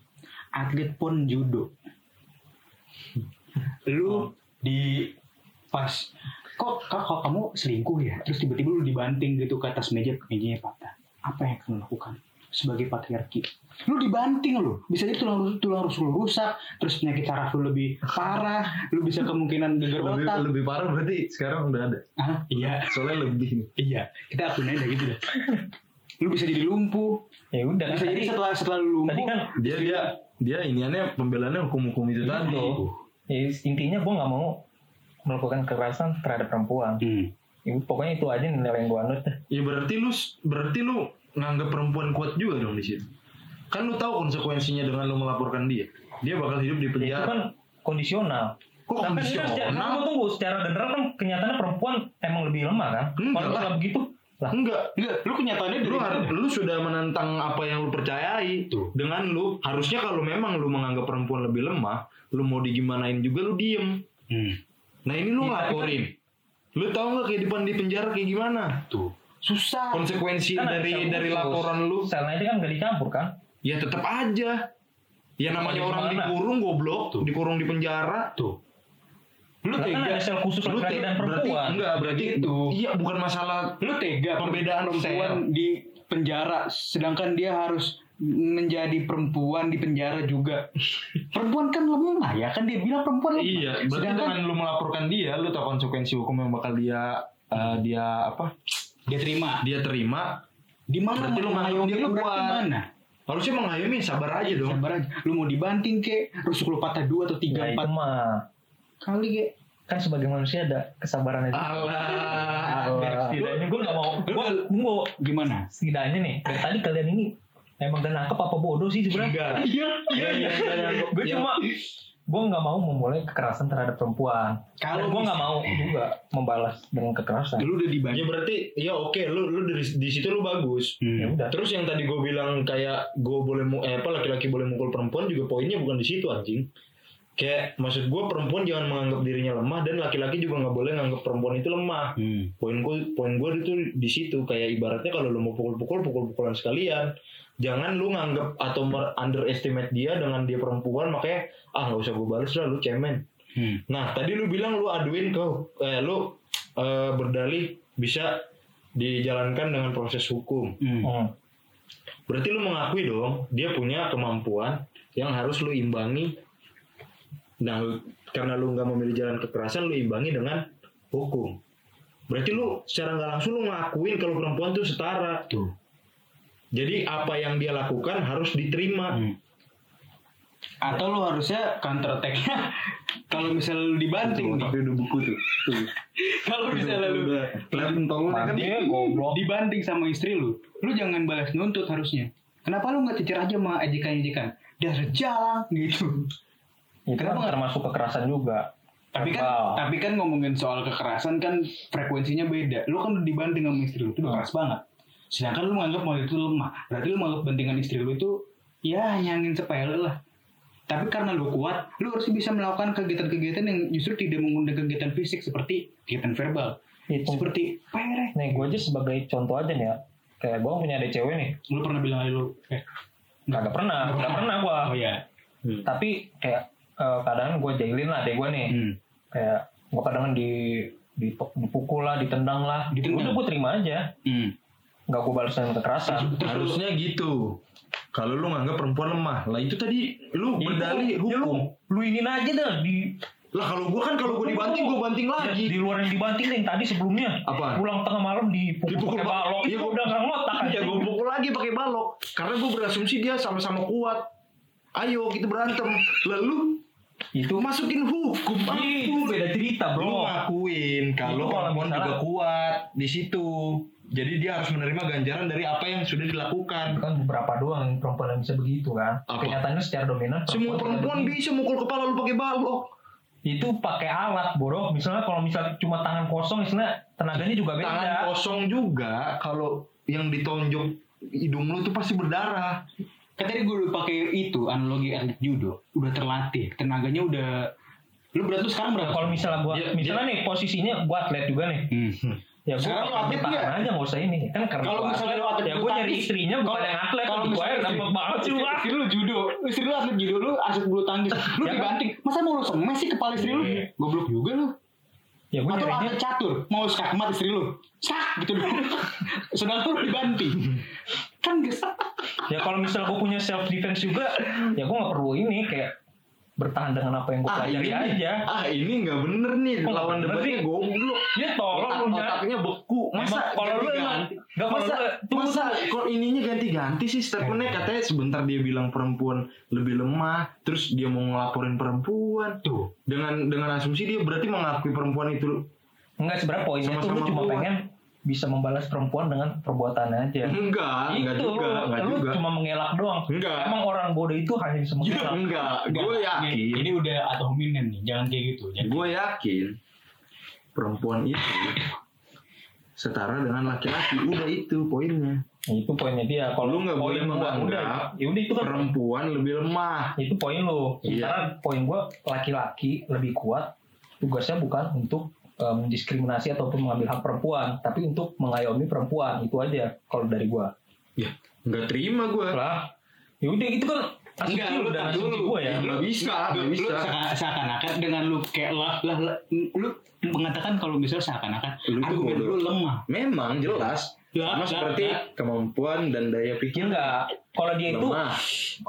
atlet pon judo. Lu di pas kok kok, kok kamu selingkuh ya? Terus tiba-tiba lu dibanting gitu ke atas meja, mejanya patah. Apa yang kamu lakukan sebagai patriarki? Lu dibanting lu, bisa jadi tulang tulang rusuk lu rusak, terus penyakit saraf lu lebih parah, lu bisa kemungkinan geger Lebih, otak. lebih parah berarti sekarang udah ada. Ah, iya, Soalnya lebih nih. iya. Kita akuin aja gitu dah. Lu bisa jadi lumpuh, Ya udah kan bisa jadi setelah setelah lu lumpuh tadi kan Dia dia dia iniannya pembelaannya hukum-hukum itu tadi. Tuh. Ya, intinya gue nggak mau melakukan kekerasan terhadap perempuan. hmm. Ya, pokoknya itu aja nilai yang gue anut. Ya berarti lu berarti lu nganggap perempuan kuat juga dong di situ. Kan lu tahu konsekuensinya dengan lu melaporkan dia. Dia bakal hidup di Ya, itu penjara. kan kondisional. Kok Sampai sekarang, kondisional? secara- tunggu, tunggu, secara general kan kenyataannya perempuan emang lebih lemah kan? Enggak Kalau lah. nggak begitu, lah Enggak, Enggak, lu kenyataannya lu har- lu sudah menentang apa yang lu percayai Tuh. dengan lu harusnya kalau memang lu menganggap perempuan lebih lemah lu mau digimanain juga lu diem Hmm. nah ini lu Iya, laporin lu tahu nggak kehidupan di penjara kayak gimana Tuh. Susah. konsekuensi Kan dari dari laporan lu Selnya itu kan nggak dicampur kan? ya tetap aja ya namanya orang gimana? dikurung goblok Tuh. dikurung di penjara Tuh. Lu kan tega. ada sel khusus lu laki-laki te- dan berarti perempuan. enggak berarti Gitu. iya bukan masalah Lu tega Pembedaan perempuan sel. di penjara sedangkan dia harus menjadi perempuan di penjara juga. perempuan kan lemah ya kan dia bilang perempuan lemah. iya berarti sedangkan dengan lu melaporkan dia lu tahu konsekuensi hukum yang bakal dia eh, dia apa dia terima. dia terima Di mana Berarti lu mengayomi dia lu berarti kuat. mana? harusnya mengayomi sabar aja dong Sabar aja. Lu mau dibanting ke rusuk lu patah dua atau tiga itu empat mah kali ke. kan sebagai manusia ada kesabaran itu. alah Setidaknya gue nggak mau, gue mau Gimana? setidaknya nih dari tadi kalian ini emang gak nangkep apa bodoh sih sebenarnya? enggak Iya. iya iya iya gue Iya. cuma gue nggak mau memulai kekerasan terhadap perempuan. Kalau gue nggak mau juga membalas dengan kekerasan. Lu udah ya dibanting. berarti ya oke lu lu dari di situ lu bagus Hmm. Ya udah. terus yang tadi gue bilang kayak gue boleh mu- eh, apa laki-laki boleh mukul perempuan juga poinnya bukan di situ anjing kayak maksud gue perempuan jangan menganggap dirinya lemah dan laki-laki juga nggak boleh nganggap perempuan itu lemah Hmm. poin gue poin gue itu di situ kayak ibaratnya kalau lu mau pukul-pukul pukul-pukulan sekalian jangan lu nganggap atau underestimate dia dengan dia perempuan makanya ah nggak usah gue balas lah lu cemen Hmm. nah tadi lu bilang lu aduin ke eh, lu eh, berdalih bisa dijalankan dengan proses hukum Hmm. Hmm. berarti lu mengakui dong dia punya kemampuan yang harus lu imbangi nah karena lu nggak memilih jalan kekerasan lu imbangi dengan hukum berarti lu secara nggak langsung lu ngakuin kalau perempuan tuh setara Tuh. Jadi apa yang dia lakukan harus diterima Hmm. Atau lu harusnya counter attack-nya kalau misalnya lu dibanting nih. udah buku tuh Kalau misalnya lu kelihatan tolongnya kan Dia goblok. dibanting sama istri lu, lu jangan balas nuntut harusnya. Kenapa lu nggak cecer aja sama ejekan-ejekan? Dasar jalan gitu. Itu Kenapa kan nggak- termasuk kekerasan juga. Tapi kan, Verbal. tapi kan ngomongin soal kekerasan kan frekuensinya beda. Lu kan udah dibanting sama istri lu, itu udah keras banget. Sedangkan lu menganggap mau itu lemah. Berarti lu menganggap bantingan istri lu itu ya hanya angin sepele lah. Tapi karena lu kuat, lu harus bisa melakukan kegiatan-kegiatan yang justru tidak mengundang kegiatan fisik seperti kegiatan verbal. Itu. Seperti pere. Nih gue aja sebagai contoh aja nih ya. Kayak gue punya ada cewek nih. Lu pernah bilang aja lu, eh, Nggak pernah, nggak pernah gue. Oh iya. Tapi kayak eh, kadang gue jahilin lah adek gue nih. Hmm. Kayak gue kadang di dipuk- dipukul lah ditendang lah Ditendang. udah gue terima aja Hmm. Nggak gue balas dengan kekerasan Harusnya gitu. Kalau lu nganggap perempuan lemah, lah itu tadi lu Ya, berdalih itu- ya lu, hukum. lu ini aja dah di Lah kalau gua kan kalau gua dibanting gua banting Ya, lagi. di luar yang dibanting yang tadi sebelumnya Apa? pulang tengah malam dipukul, Dipukul pakai balok. Iya, itu gua- udah nggak ngotak Ya gue pukul lagi pakai balok karena gue berasumsi dia sama-sama kuat. Ayo kita berantem. Lalu itu masukin hukum. itu beda cerita Lu bro ngakuin Itu kalau kalau perempuan juga kuat di situ. Jadi dia harus menerima ganjaran dari apa yang sudah dilakukan. kan beberapa doang yang perempuan yang bisa begitu kan Apa? kenyataannya secara dominan Semua perempuan bisa mukul kepala lu pakai balok. itu pakai alat bro misalnya kalau misalnya cuma tangan kosong misalnya tenaganya juga beda Tangan kosong juga kalau yang ditonjok hidung lu tuh pasti berdarah. Kan tadi gue udah pakai itu analogi atlet judo, udah terlatih, tenaganya udah. Lu berat lu sekarang berapa? kalau misalnya gua Dia- misalnya nih posisinya gua atlet juga nih Hmm. Ya gua akan atlet nggak? aja nggak usah ini kan karena Kalau gua misalnya atlet, ya gua nyari istrinya bukan yang atlet kalau gua misalnya ya istri- banget sih lu ah. Istri lu judo, istri lu atlet judo, lu atlet bulu tangkis, lu Ya kan? dibanting. Masa mau lu semes sih kepala istri lu? Iya. Goblok juga lu. ya gua Atau nyarinya catur, mau skakmat istri lu. Sak gitu dulu. Sedangkan lu dibanting. Kan guys. ya kalau misalnya gua punya self defense juga ya gua nggak perlu ini kayak bertahan dengan apa yang gua pelajari ini, aja ah ini nggak bener nih Kok lawan debatnya goblok. ya tolong Otak, otaknya beku. Masa Emang kalau lu ganti-ganti? emang- nggak, kalau masa, tunggu, masa kok ininya ganti-ganti sih statementnya katanya sebentar dia bilang perempuan lebih lemah, terus dia mau ngelaporin perempuan. Tuh. Dengan dengan asumsi dia berarti mengakui perempuan itu Enggak sebenarnya poinnya tuh lu cuma pengen bisa membalas perempuan dengan perbuatannya aja. enggak, enggak juga, enggak lu juga. cuma mengelak doang. Enggak. Emang orang bodoh itu hanya bisa mengelak. Enggak, Enggak, gue ini- yakin. Ini udah atau hominem nih, jangan kayak gitu. Gue yakin perempuan itu setara dengan laki-laki. Udah itu poinnya. Nah, itu poinnya dia. Kalau Lu nggak boleh menganggap udah, ya udah itu kan Perempuan lebih lemah. itu poin lu. Iya. Karena poin gua laki-laki lebih kuat tugasnya bukan untuk mendiskriminasi ataupun mengambil hak perempuan, tapi untuk mengayomi perempuan. Itu aja kalau dari gua. Ya, nggak terima gue. Lah, ya udah itu kan Enggak, lu asumsi dulu. gua ya. Nggak bisa, Lu- nggak lu bisa. seakan- seakan-akan dengan lu kayak lah, lah, lah, lu mengatakan kalau misalnya seakan-akan Lu tuh argumen lu lemah. Memang jelas. Ya, Sama seperti kemampuan dan daya pikir Enggak, kalau dia itu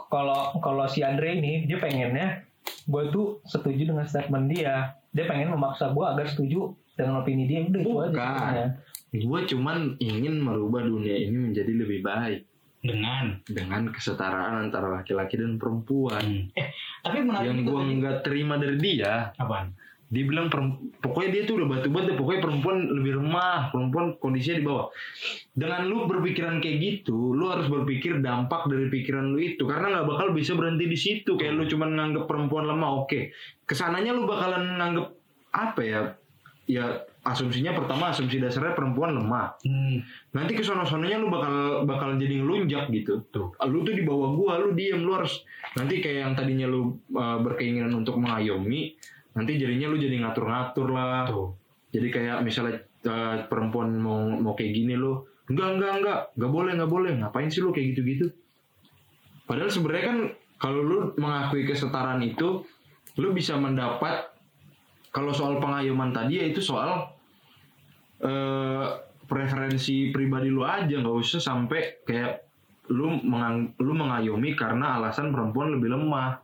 kalau kalau si Andre ini dia pengennya gue tuh setuju dengan statement dia dia pengen memaksa gue agar setuju dengan opini dia udah itu aja sebenarnya. Gue cuman ingin merubah dunia ini menjadi lebih baik Dengan dengan kesetaraan antara laki-laki dan perempuan. eh tapi menarik Yang gue nggak terima dari dia, apaan? Dia bilang pokoknya dia tuh udah batu batu pokoknya perempuan lebih lemah perempuan kondisinya di bawah. Dengan lu berpikiran kayak gitu lu harus berpikir dampak dari pikiran lu itu. Karena nggak bakal bisa berhenti di situ. Kayak lu cuman nganggep perempuan lemah oke. Ke sananya lu bakalan nganggep apa ya? Ya asumsinya pertama asumsi dasarnya perempuan lemah. Hmm. nanti ke sono sononya lu bakal bakal jadi ngelunjak gitu. Tuh. lu tuh di bawah gua lu diem lu harus nanti kayak yang tadinya lu uh, berkeinginan untuk mengayomi nanti jadinya lu jadi ngatur-ngatur lah. Tuh. jadi kayak misalnya uh, perempuan mau mau kayak gini lu enggak enggak enggak enggak boleh enggak boleh ngapain sih lu kayak gitu-gitu? Padahal sebenarnya kan kalau lu mengakui kesetaraan itu lu bisa mendapat kalau soal pengayoman tadi ya itu soal eh preferensi pribadi lu aja. Nggak usah sampai kayak lu mengang, lu mengayomi karena alasan perempuan lebih lemah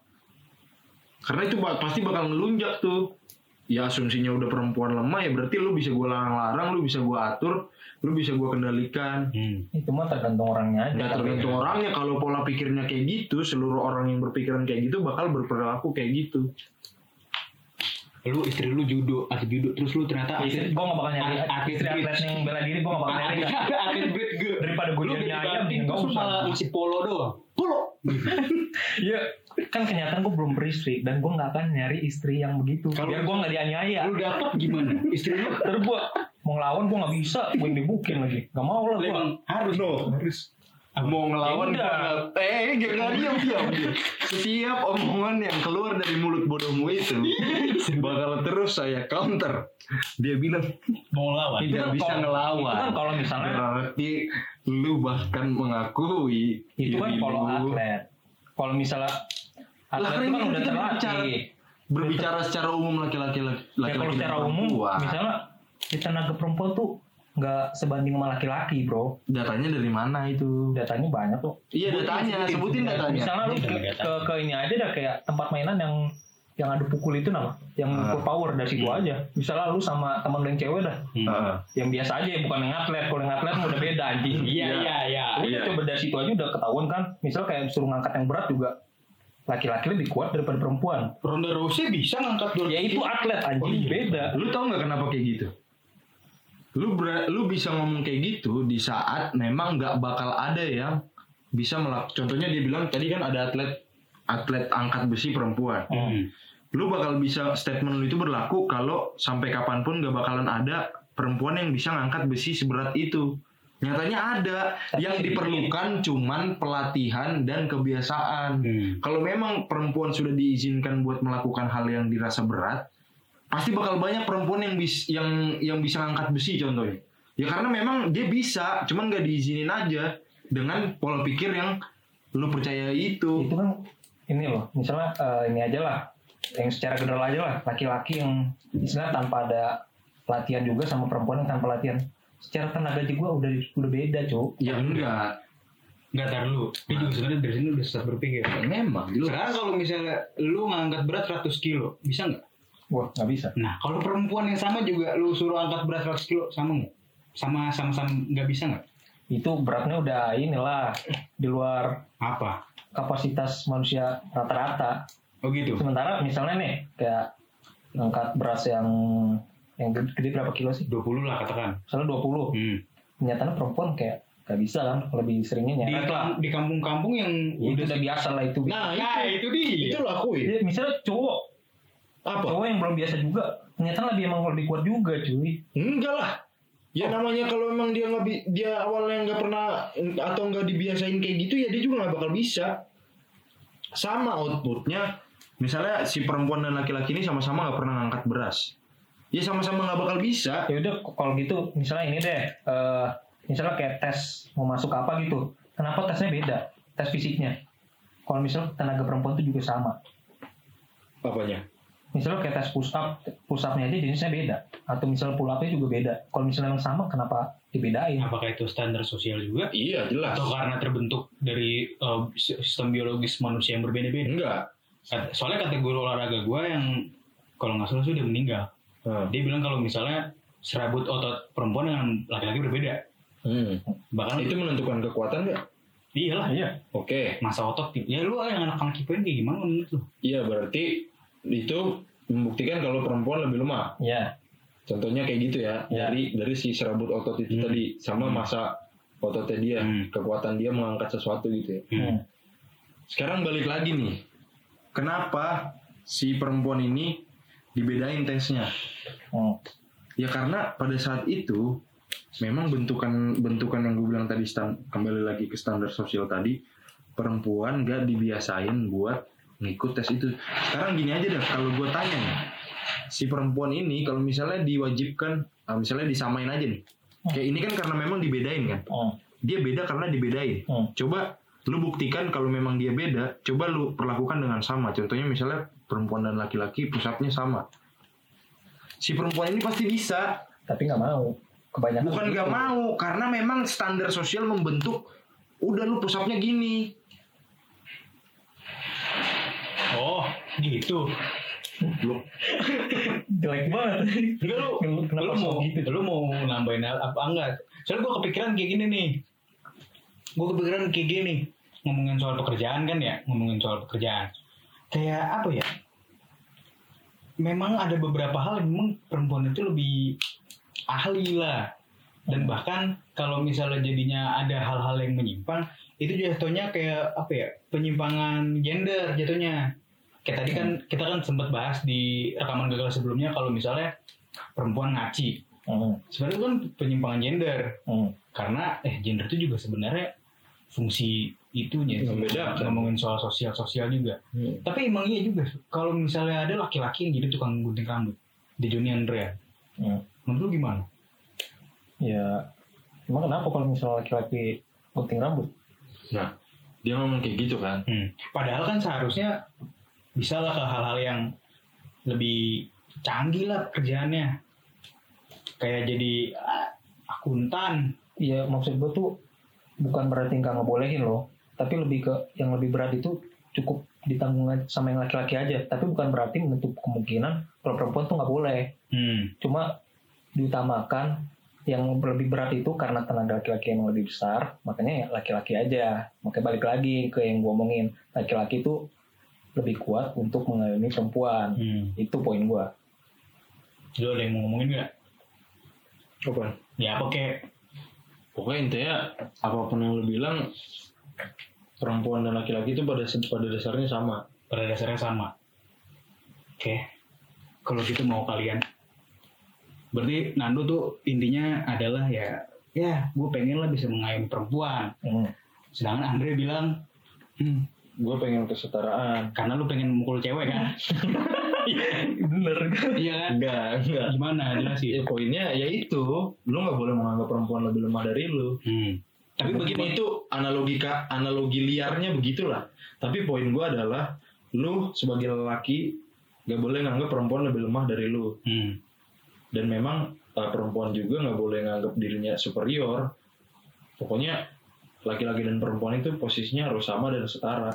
karena itu pasti bakal ngelunjak tuh ya asumsinya udah perempuan lemah ya berarti lu bisa gua larang-larang lu bisa gua atur lu bisa gua kendalikan Hmm. itu mah tergantung orangnya aja nggak tergantung orangnya kalau pola pikirnya kayak gitu seluruh orang yang berpikiran kayak gitu bakal berperilaku kayak gitu Lu istri lu judo, atlet judo, terus lu ternyata istri gue gak bakal nyari Atlet- atlet istri atlet yang bela diri gue gak bakal nyari atlet, atlet breed gue. Daripada gue jadi ayam, usah. malah ngasih polo doang. Polo. Iya, kan kenyataan gue belum beristri dan gue gak akan nyari istri yang begitu. Kalau- Biar gue gak dianiaya. Lu dapet gimana? Istri lu Terus gue mau ngelawan gue gak bisa, gue dibukin lagi. Gak mau lah gue. harus No. harus mau ngelawan Ya nggak- eh gak nggak diam diam setiap omongan yang keluar dari mulut bodohmu itu bakal terus saya counter dia bilang mau lawan. Itu tidak kan bisa kalau- ngelawan Itu kan kalau misalnya berarti lu bahkan mengakui itu kan kalau atlet. Kalau misalnya Lah, kan itu kan udah kita terlatih. berbicara- berbicara secara umum laki-laki Ya laki-laki kalau dan secara umum, perempuan. misalnya si tenaga perempuan tuh nggak sebanding sama laki-laki bro Datanya dari mana itu? datanya banyak tuh Iya datanya, sebutin datanya. misalnya lu ke, ke, ke ini aja dah kayak tempat mainan yang yang ada pukul itu nama yang pukul power dari situ aja misalnya lu sama teman lu yang cewek dah Hmm. Heeh. yang biasa aja bukan yang atlet kalau yang atlet udah beda anjing Iya iya iya. Udah Iya. coba dari situ aja udah ketahuan kan misal kayak suruh ngangkat yang berat juga laki-laki lebih kuat daripada perempuan Ronda Rousey bisa ngangkat dua. ya itu atlet anjing Oh, iya. beda Lu tau nggak kenapa kayak gitu? Lu ber- lu bisa ngomong kayak gitu di saat memang nggak bakal ada yang bisa melak. Contohnya dia bilang tadi kan ada atlet atlet angkat besi perempuan. Hmm. Lu bakal bisa statement lu itu berlaku kalau sampai kapan pun nggak bakalan ada perempuan yang bisa ngangkat besi seberat itu. Nyatanya ada. Yang diperlukan cuman pelatihan dan kebiasaan. Hmm. Kalau memang perempuan sudah diizinkan buat melakukan hal yang dirasa berat, pasti bakal banyak perempuan yang bis, yang yang bisa ngangkat besi contohnya. Ya karena memang dia bisa, cuman nggak diizinin aja dengan pola pikir yang lu percaya itu. itu kan ini loh misalnya eh, ini aja lah yang secara general aja lah laki-laki yang istilah tanpa ada pelatihan juga sama perempuan yang tanpa latihan secara tenaga juga udah udah beda cuk Ya enggak. Nggak tar dulu. Dia juga sebenarnya dari sini udah start berpikir. Memang jelas. Sekarang kalau misalnya lu ngangkat berat 100 kilo, bisa nggak? wah nggak bisa Nah, kalau perempuan yang sama juga lu suruh angkat berat 100 kilo, sama nggak? Sama sama sama nggak bisa nggak? itu beratnya udah inilah di luar Apa? kapasitas manusia rata-rata Oh gitu. sementara misalnya nih kayak ngangkat beras yang yang gede, gede berapa kilo sih 20 lah katakan. misalnya 20 Hmm. nyatanya perempuan kayak gak bisa kan lebih seringnya Di, nyeret lah di kampung-kampung yang Ya, itu udah biasa lah itu Nah, Nah, itu dia. itu lakuin. Ya, misalnya cowok Apa? cowok yang belum biasa juga ternyata lebih emang lebih kuat juga cuy Enggak lah. Ya namanya kalau emang dia nggak dia awalnya nggak pernah atau nggak dibiasain kayak gitu ya dia juga nggak bakal bisa. Sama outputnya, misalnya si perempuan dan laki-laki ini sama-sama nggak pernah ngangkat beras. Ya sama-sama nggak bakal bisa. ya udah kalau gitu misalnya ini deh eh, misalnya kayak tes mau masuk apa gitu kenapa tesnya beda tes fisiknya kalau misalnya tenaga perempuan itu juga sama Apanya? misalnya kayak tes push up push upnya aja jenisnya beda atau misalnya pull upnya juga beda kalau misalnya yang sama kenapa dibedain Apakah itu standar sosial juga? Iya jelas. Atau karena terbentuk dari eh, sistem biologis manusia yang berbeda-beda? Enggak. Soalnya kategori olahraga gue yang kalau nggak salah sudah meninggal. Hmm. Dia bilang kalau misalnya serabut otot perempuan dengan laki-laki berbeda. Hmm. Bahkan Itu menentukan kekuatan nggak? iyalah iya Oke. masa otot ya lu yang anak-anak kipen kayak gimana menurut lu? Iya berarti itu membuktikan kalau perempuan lebih lemah. iya Contohnya kayak gitu ya, Ya. dari dari si serabut otot itu Hmm. tadi sama Hmm. masa ototnya dia, Hmm. kekuatan dia mengangkat sesuatu gitu ya. Hmm. Sekarang balik lagi nih, kenapa si perempuan ini dibedain tesnya? Hmm. Ya karena pada saat itu memang bentukan bentukan yang gue bilang tadi stan- kembali lagi ke standar sosial tadi, perempuan gak dibiasain buat ngikut tes itu. Sekarang gini aja deh, kalau gue tanya nih, si perempuan ini kalau misalnya diwajibkan, ah, misalnya disamain aja nih, kayak ini kan karena memang dibedain kan, Hmm. dia beda karena dibedain. Hmm. Coba lu buktikan kalau memang dia beda, coba lu perlakukan dengan sama. Contohnya misalnya perempuan dan laki-laki pusatnya sama. Si perempuan ini pasti bisa, tapi nggak mau kebanyakan bukan gitu. nggak mau, karena memang standar sosial membentuk. Udah lu pusatnya gini, Oh gitu. lu jelek banget Enggak lu, Kenapa lu mau gitu? lu mau nambahin apa enggak? Soalnya gue kepikiran kayak gini nih. Gue kepikiran kayak gini ngomongin soal pekerjaan kan ya, ngomongin soal pekerjaan. Kayak apa ya? Memang ada beberapa hal yang memang perempuan itu lebih ahli lah. Dan bahkan kalau misalnya jadinya ada hal-hal yang menyimpang, itu jatuhnya kayak apa ya? Penyimpangan gender jatuhnya. Kayak tadi kan kita kan sempat bahas di rekaman gagal sebelumnya kalau misalnya perempuan ngaci. Hmm. Sebenarnya kan penyimpangan gender Hmm. karena eh gender itu juga sebenarnya fungsi itunya sih. Membedakan. ngomongin soal sosial sosial juga. Tapi emang iya juga kalau misalnya ada laki-laki yang jadi tukang gunting rambut di dunia Andrea, Hmm. menurut lu gimana? ya emang kenapa kalau misalnya laki-laki gunting rambut Nah, dia ngomong kayak gitu kan. Hmm. Padahal kan seharusnya bisa lah ke hal-hal yang lebih canggih lah kerjaannya. kayak jadi ah, akuntan Iya maksud gue tuh bukan berarti nggak ngebolehin loh, tapi lebih ke yang lebih berat itu cukup ditanggung sama yang laki-laki aja. Tapi bukan berarti menutup kemungkinan kalau perempuan tuh nggak boleh. hmm. Cuma diutamakan yang lebih berat itu karena tenaga laki-laki yang lebih besar, makanya ya laki-laki aja. Makanya balik lagi ke yang gue omongin, laki-laki itu lebih kuat untuk mengayomi perempuan. Hmm. Itu poin gue. Lo ada yang mau ngomongin nggak? Apa? Ya apa kayak Pokoknya intinya apa pun yang lu bilang perempuan dan laki-laki itu pada pada dasarnya sama. pada dasarnya sama. Oke. Kalau gitu mau kalian. Berarti Nando tuh intinya adalah ya ya gue pengen lah bisa mengayomi perempuan. Hmm. Sedangkan Andre bilang hmm, Gue pengen kesetaraan. karena lu pengen mukul cewek kan? Bener. iya kan? Enggak, enggak. Gimana Ya, jelasin? poinnya ya itu, lu nggak boleh menganggap perempuan lebih lemah dari lu. Hmm. Tapi bagaimana itu analogika analogi liarnya begitulah. Tapi poin gua adalah lu sebagai lelaki nggak boleh nganggap perempuan lebih lemah dari lu. Hmm. Dan memang uh, perempuan juga nggak boleh nganggap dirinya superior. Pokoknya laki-laki dan perempuan itu posisinya harus sama dan setara.